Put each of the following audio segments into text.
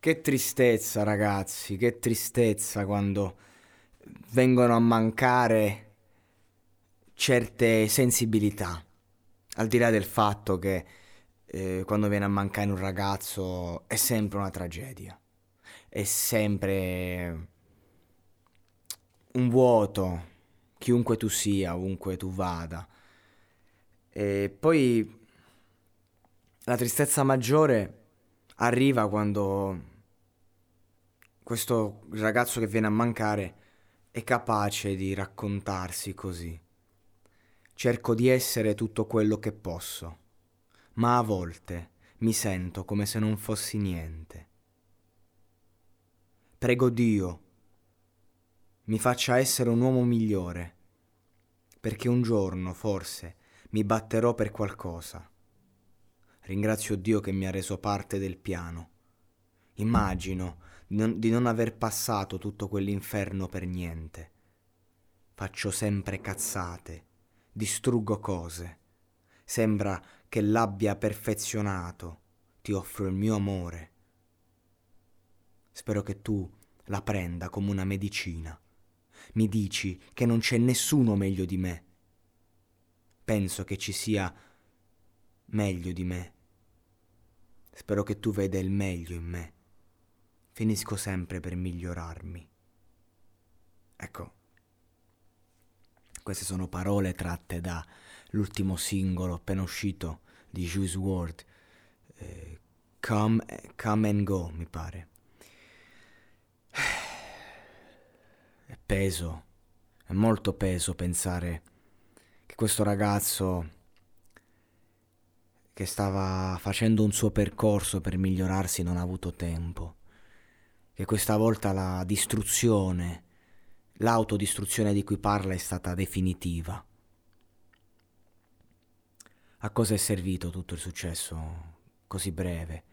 Che tristezza, ragazzi, che tristezza quando vengono a mancare certe sensibilità. Al di là del fatto che eh, quando viene a mancare un ragazzo è sempre una tragedia, è sempre un vuoto, chiunque tu sia, ovunque tu vada. E poi la tristezza maggiore arriva quando questo ragazzo che viene a mancare è capace di raccontarsi così. Cerco di essere tutto quello che posso, ma a volte mi sento come se non fossi niente. Prego Dio, mi faccia essere un uomo migliore, perché un giorno forse mi batterò per qualcosa. Ringrazio Dio che mi ha reso parte del piano. Immagino di non aver passato tutto quell'inferno per niente. Faccio sempre cazzate, distruggo cose. Sembra che l'abbia perfezionato. Ti offro il mio amore. Spero che tu la prenda come una medicina. Mi dici che non c'è nessuno meglio di me. Penso che ci sia meglio di me. Spero che tu veda il meglio in me finisco sempre per migliorarmi. Ecco, queste sono parole tratte dall'ultimo singolo appena uscito di Juice WRLD, eh, come, come and Go, mi pare. È peso, è molto peso pensare che questo ragazzo che stava facendo un suo percorso per migliorarsi non ha avuto tempo che questa volta la distruzione, l'autodistruzione di cui parla è stata definitiva. A cosa è servito tutto il successo così breve?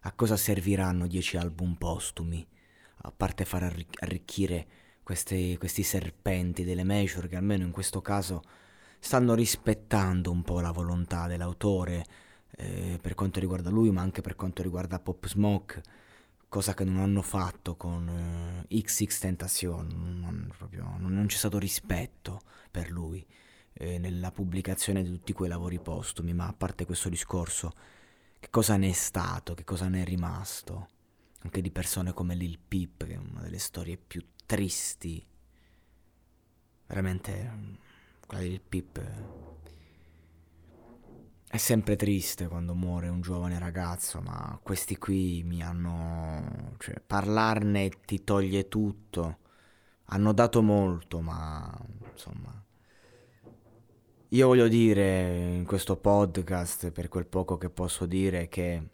A cosa serviranno dieci album postumi? A parte far arricchire questi, questi serpenti delle major che almeno in questo caso stanno rispettando un po' la volontà dell'autore eh, per quanto riguarda lui, ma anche per quanto riguarda Pop Smoke cosa che non hanno fatto con eh, XX Tentacion, non, proprio, non, c'è stato rispetto per lui eh, nella pubblicazione di tutti quei lavori postumi, ma a parte questo discorso, che cosa ne è stato, che cosa ne è rimasto, anche di persone come Lil Peep, che è una delle storie più tristi, veramente quella di Lil Peep è sempre triste quando muore un giovane ragazzo, ma questi qui mi hanno... cioè parlarne ti toglie tutto. Hanno dato molto, ma insomma... Io voglio dire in questo podcast, per quel poco che posso dire, che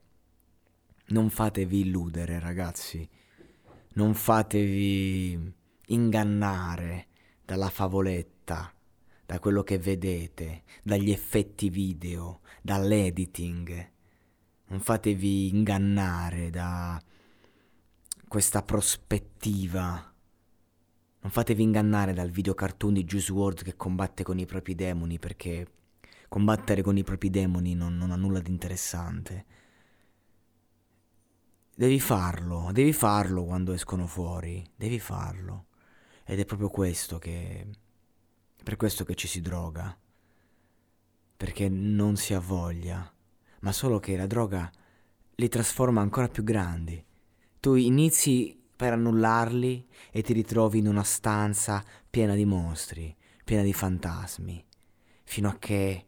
non fatevi illudere ragazzi, non fatevi ingannare dalla favoletta da quello che vedete, dagli effetti video, dall'editing. Non fatevi ingannare da questa prospettiva. Non fatevi ingannare dal videocartoon di Juice WRLD che combatte con i propri demoni perché combattere con i propri demoni non, non ha nulla di interessante. Devi farlo, devi farlo quando escono fuori, devi farlo. Ed è proprio questo che... per questo che ci si droga. Perché non si ha voglia, ma solo che la droga li trasforma ancora più grandi. Tu inizi per annullarli e ti ritrovi in una stanza piena di mostri, piena di fantasmi, fino a che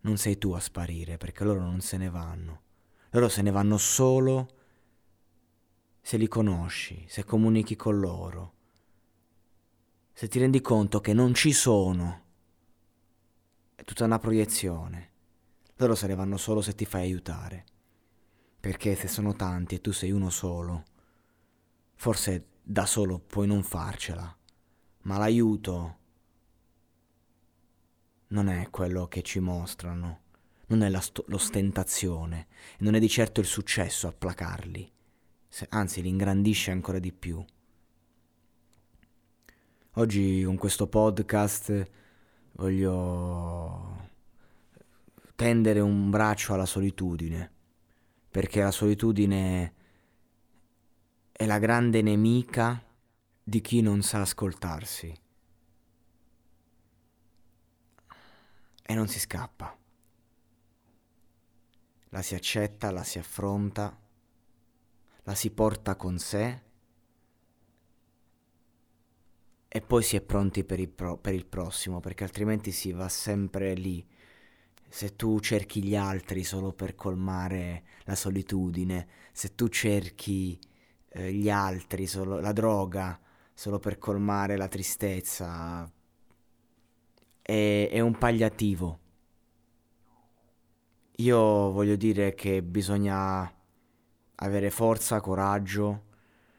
non sei tu a sparire, perché loro non se ne vanno. Loro se ne vanno solo se li conosci, se comunichi con loro, se ti rendi conto che non ci sono. È tutta una proiezione. Loro se ne vanno solo se ti fai aiutare. Perché se sono tanti e tu sei uno solo, forse da solo puoi non farcela, ma l'aiuto non è quello che ci mostrano, non è st- l'ostentazione, non è di certo il successo a placarli, se, anzi li ingrandisce ancora di più. Oggi con questo podcast voglio tendere un braccio alla solitudine, perché la solitudine è la grande nemica di chi non sa ascoltarsi. e non si scappa. La si accetta, la si affronta, la si porta con sé e poi si è pronti per il, pro- per il prossimo, perché altrimenti si va sempre lì. Se tu cerchi gli altri solo per colmare la solitudine, se tu cerchi eh, gli altri, solo, la droga, solo per colmare la tristezza, è, è un pagliativo. Io voglio dire che bisogna avere forza, coraggio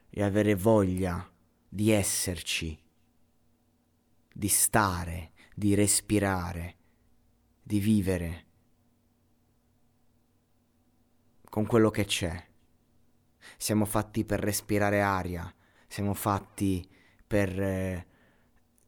e avere voglia di esserci, di stare, di respirare, di vivere con quello che c'è. Siamo fatti per respirare aria, siamo fatti per eh,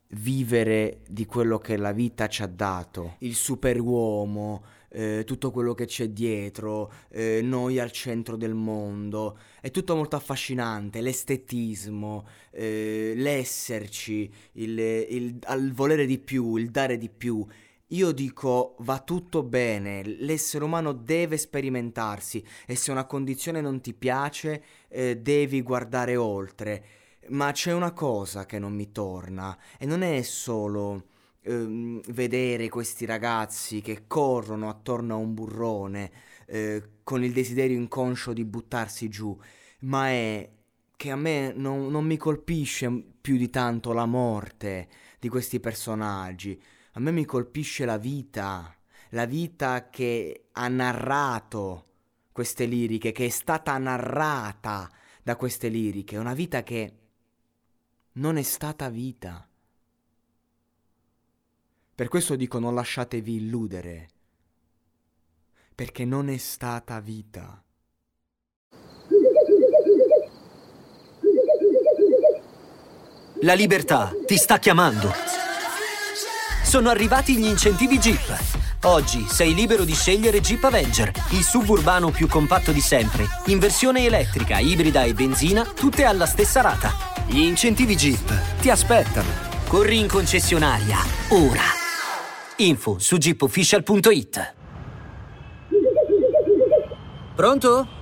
vivere di quello che la vita ci ha dato, il superuomo, eh, tutto quello che c'è dietro, eh, noi al centro del mondo, è tutto molto affascinante, l'estetismo, eh, l'esserci, il, il, il volere di più, il dare di più. Io dico va tutto bene, l'essere umano deve sperimentarsi e se una condizione non ti piace eh, devi guardare oltre. Ma c'è una cosa che non mi torna e non è solo ehm, vedere questi ragazzi che corrono attorno a un burrone eh, con il desiderio inconscio di buttarsi giù, ma è che a me non, non mi colpisce più di tanto la morte di questi personaggi, a me mi colpisce la vita, la vita che ha narrato queste liriche, che è stata narrata da queste liriche, una vita che non è stata vita. Per questo dico non lasciatevi illudere, perché non è stata vita. La libertà ti sta chiamando. Sono arrivati gli incentivi Jeep. Oggi sei libero di scegliere Jeep Avenger, il suburbano più compatto di sempre, in versione elettrica, ibrida e benzina, tutte alla stessa rata. Gli incentivi Jeep ti aspettano. Corri in concessionaria, ora. Info su jeepofficial.it. Pronto?